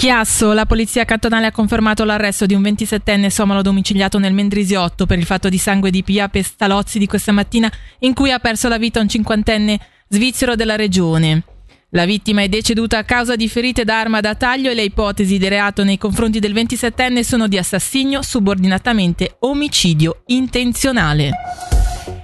Chiasso, la polizia cantonale ha confermato l'arresto di un 27enne somalo domiciliato nel Mendrisiotto per il fatto di sangue di Pia Pestalozzi di questa mattina in cui ha perso la vita un cinquantenne svizzero della regione. La vittima è deceduta a causa di ferite d'arma da taglio e le ipotesi di reato nei confronti del 27enne sono di assassinio subordinatamente omicidio intenzionale.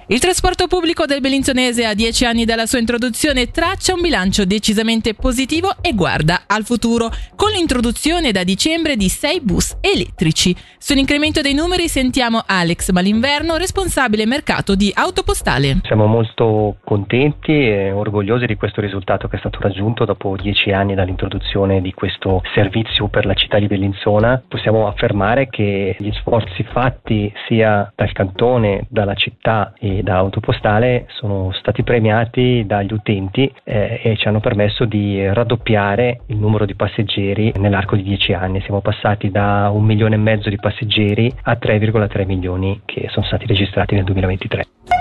Il trasporto pubblico del Bellinzonese a dieci anni dalla sua introduzione traccia un bilancio decisamente positivo e guarda al futuro, con l'introduzione da dicembre di sei bus elettrici. Sull'incremento dei numeri sentiamo Alex Malinverno, responsabile mercato di Autopostale. Siamo molto contenti e orgogliosi di questo risultato che è stato raggiunto dopo dieci anni dall'introduzione di questo servizio per la città di Bellinzona. Possiamo affermare che gli sforzi fatti sia dal cantone, dalla città e da autopostale sono stati premiati dagli utenti eh, e ci hanno permesso di raddoppiare il numero di passeggeri nell'arco di dieci anni. Siamo passati da un milione e mezzo di passeggeri a 3,3 milioni che sono stati registrati nel 2023.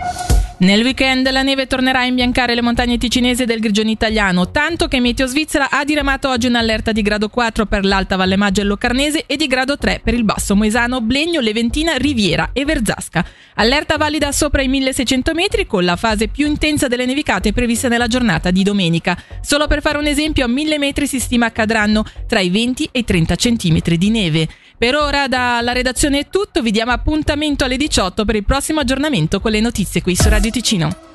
Nel weekend la neve tornerà a imbiancare le montagne ticinesi del Grigione italiano, tanto che Meteo Svizzera ha diramato oggi un'allerta di grado 4 per l'Alta Valle Magello Carnese e di grado 3 per il Basso Moesano, Blegno, Leventina, Riviera e Verzasca. Allerta valida sopra i 1600 metri con la fase più intensa delle nevicate prevista nella giornata di domenica. Solo per fare un esempio, a 1000 metri si stima accadranno tra i 20 e i 30 centimetri di neve. Per ora dalla redazione è tutto, vi diamo appuntamento alle 18 per il prossimo aggiornamento con le notizie qui su Radio Ticino.